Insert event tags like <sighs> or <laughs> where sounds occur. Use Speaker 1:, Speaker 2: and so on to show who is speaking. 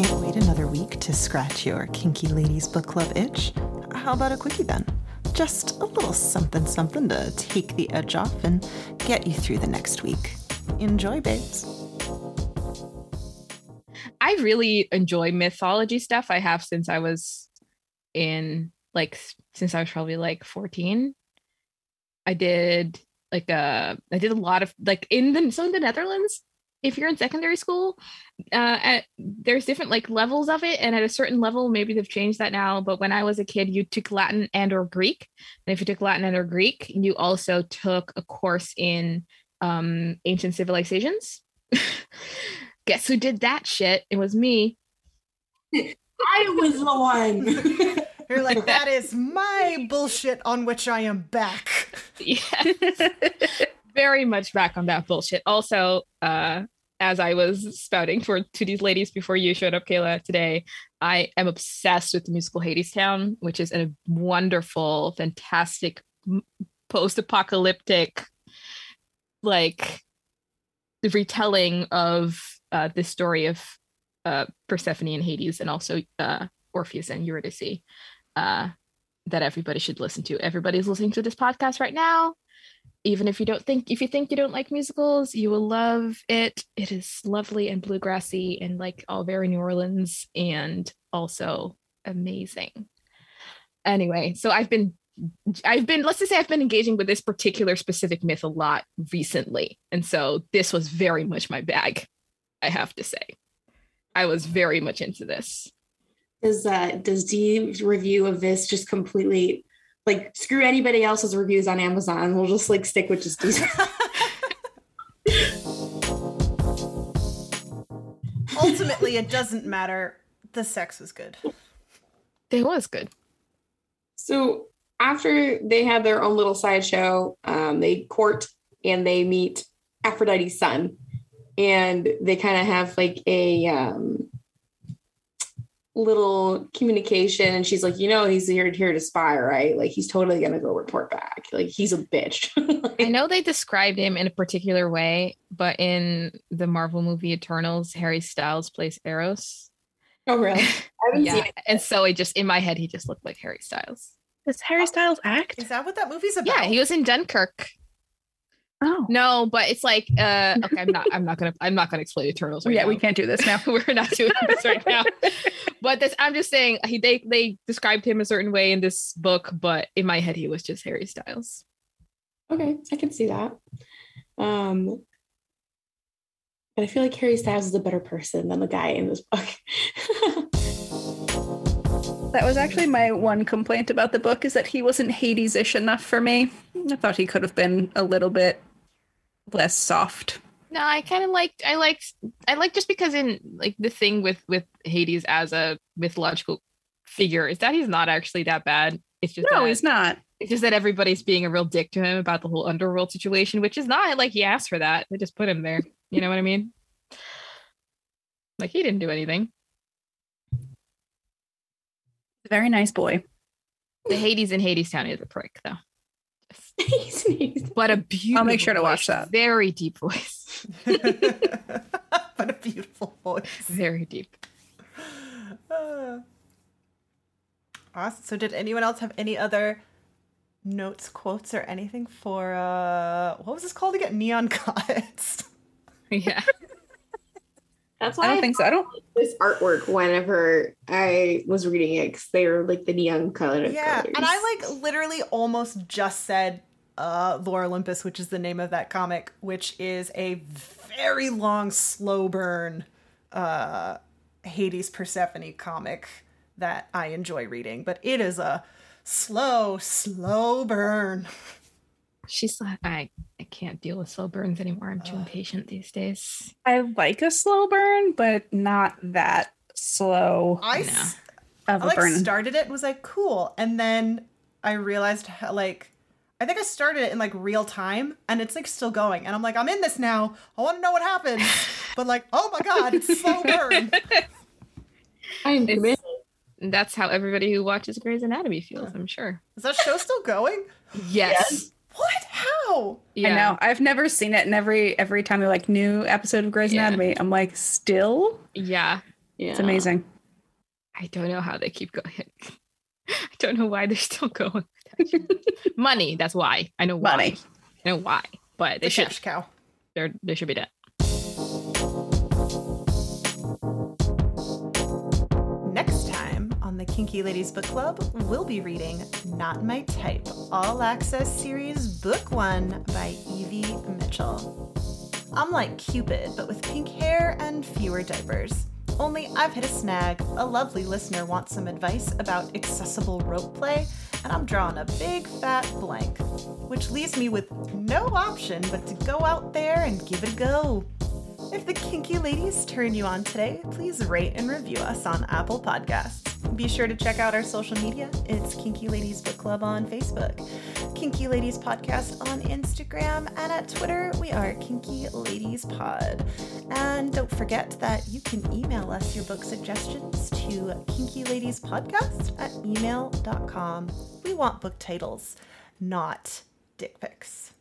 Speaker 1: Can't wait another week to scratch your kinky ladies book club itch? How about a quickie then? Just a little something something to take the edge off and get you through the next week. Enjoy, babes.
Speaker 2: I really enjoy mythology stuff. I have since I was in like since I was probably like 14. I did like uh I did a lot of like in the so in the Netherlands, if you're in secondary school, uh at, there's different like levels of it and at a certain level maybe they've changed that now, but when I was a kid you took Latin and or Greek. And if you took Latin and or Greek, you also took a course in um ancient civilizations. <laughs> Guess who did that shit? It was me. <laughs>
Speaker 3: I was the one. <laughs>
Speaker 1: You're like, that is my bullshit on which I am back.
Speaker 2: Yeah. Very much back on that bullshit. Also, uh, as I was spouting for to these ladies before you showed up, Kayla, today, I am obsessed with the musical Hadestown, which is a wonderful, fantastic, post-apocalyptic, like the retelling of uh, the story of uh, Persephone and Hades, and also uh, Orpheus and Eurydice, uh, that everybody should listen to. Everybody's listening to this podcast right now. Even if you don't think, if you think you don't like musicals, you will love it. It is lovely and bluegrassy and like all very New Orleans and also amazing. Anyway, so I've been I've been, let's just say, I've been engaging with this particular specific myth a lot recently. And so this was very much my bag, I have to say. I was very much into this.
Speaker 3: Does uh does Dee's review of this just completely like screw anybody else's reviews on Amazon? We'll just like stick with just Dee's. <laughs>
Speaker 1: Ultimately, it doesn't matter. The sex was good.
Speaker 2: It was good.
Speaker 3: so after they had their own little sideshow, um, they court and they meet Aphrodite's son, and they kind of have like a um, little communication. And she's like, you know, he's here here to spy, right? Like he's totally gonna go report back. Like he's a bitch. <laughs>
Speaker 2: I know they described him in a particular way, but in the Marvel movie Eternals, Harry Styles plays Eros.
Speaker 3: oh really? <laughs> I haven't
Speaker 2: Yeah.
Speaker 3: seen it.
Speaker 2: And so it just, in my head, he just looked like Harry Styles.
Speaker 4: Does Harry oh. Styles act?
Speaker 1: Is that what that movie's about?
Speaker 2: Yeah, he was in Dunkirk.
Speaker 4: Oh,
Speaker 2: No, but it's like, uh, <laughs> okay, I'm not, I'm not gonna, I'm not gonna explain Eternals. Right
Speaker 4: yeah,
Speaker 2: now.
Speaker 4: we can't do this now. <laughs>
Speaker 2: We're not doing this right now. <laughs> but this, I'm just saying, he they they described him a certain way in this book, but in my head, he was just Harry Styles.
Speaker 3: Okay, I can see that. Um, but I feel like Harry Styles is a better person than the guy in this book.
Speaker 4: That was actually my one complaint about the book is that he wasn't Hades-ish enough for me. I thought he could have been a little bit less soft.
Speaker 2: No, I kind of liked, I liked, I like just because in like the thing with with Hades as a mythological figure is that he's not actually that bad. It's just
Speaker 4: No,
Speaker 2: that,
Speaker 4: he's not.
Speaker 2: It's just that everybody's being a real dick to him about the whole underworld situation, which is not like he asked for that. They just put him there. You know what I mean? Like he didn't do anything.
Speaker 4: Very nice boy.
Speaker 2: The Hades in Hadestown is a prick, though.
Speaker 3: He's amazing. <laughs>
Speaker 2: But a beautiful.
Speaker 4: I'll make sure to watch
Speaker 2: voice.
Speaker 4: that.
Speaker 2: Very deep voice. <laughs> <laughs>
Speaker 1: what a beautiful voice.
Speaker 2: Very deep.
Speaker 1: Uh, <sighs> awesome. So, did anyone else have any other notes, quotes, or anything for uh, what was this called again? Neon Gods.
Speaker 2: Yeah.
Speaker 3: That's why
Speaker 4: I don't think so. I don't.
Speaker 3: this artwork whenever I was reading it because they were like the neon color.
Speaker 1: yeah,
Speaker 3: colors.
Speaker 1: and I like literally almost just said uh, Lore Olympus, which is the name of that comic, which is a very long, slow burn uh, Hades Persephone comic that I enjoy reading, but it is a slow, slow burn.
Speaker 2: She's like, I, I can't deal with slow burns anymore. I'm too
Speaker 1: Ugh.
Speaker 2: impatient these days.
Speaker 4: I like a slow burn, but not that slow
Speaker 1: I,
Speaker 2: know.
Speaker 4: of
Speaker 1: I
Speaker 4: a
Speaker 1: like
Speaker 4: burn.
Speaker 1: started it and was like cool, and then I realized how, like I think I started it in like real time, and it's like still going, and I'm like I'm in this now. I want to know what happens, <laughs> but like oh my god, it's slow burn.
Speaker 3: I'm committed.
Speaker 2: That's how everybody who watches Grey's Anatomy feels, I'm sure.
Speaker 1: Is that show still going?
Speaker 2: Yes.
Speaker 1: What? How?
Speaker 2: Yeah.
Speaker 4: I know. I've never seen it, and every every time they're like new episode of Grey's
Speaker 2: Yeah.
Speaker 4: Anatomy, I'm like, still.
Speaker 2: Yeah.
Speaker 3: Yeah.
Speaker 4: It's amazing.
Speaker 2: I don't know how they keep going. <laughs> <laughs> I don't know why they're still going. with that. <laughs> Money, that's why. I know why.
Speaker 4: Money.
Speaker 2: I know why. But they
Speaker 1: The
Speaker 2: should
Speaker 1: cash cow.
Speaker 2: they're they should be dead.
Speaker 1: Next time on the Kinky Ladies Book Club, we'll be reading Not My Type All Access Series Book One by Evie Mitchell. I'm like Cupid, but with pink hair and fewer diapers. Only I've hit a snag. A lovely listener wants some advice about accessible rope play, and I'm drawing a big fat blank. Which leaves me with no option but to go out there and give it a go. If the kinky ladies turn you on today, please rate and review us on Apple Podcasts. Be sure to check out our social media. It's Kinky Ladies Book Club on Facebook, Kinky Ladies Podcast on Instagram, and at Twitter, we are Kinky Ladies Pod. And don't forget that you can email us your book suggestions to kinkyladiespodcast at email.com. We want book titles, not dick pics.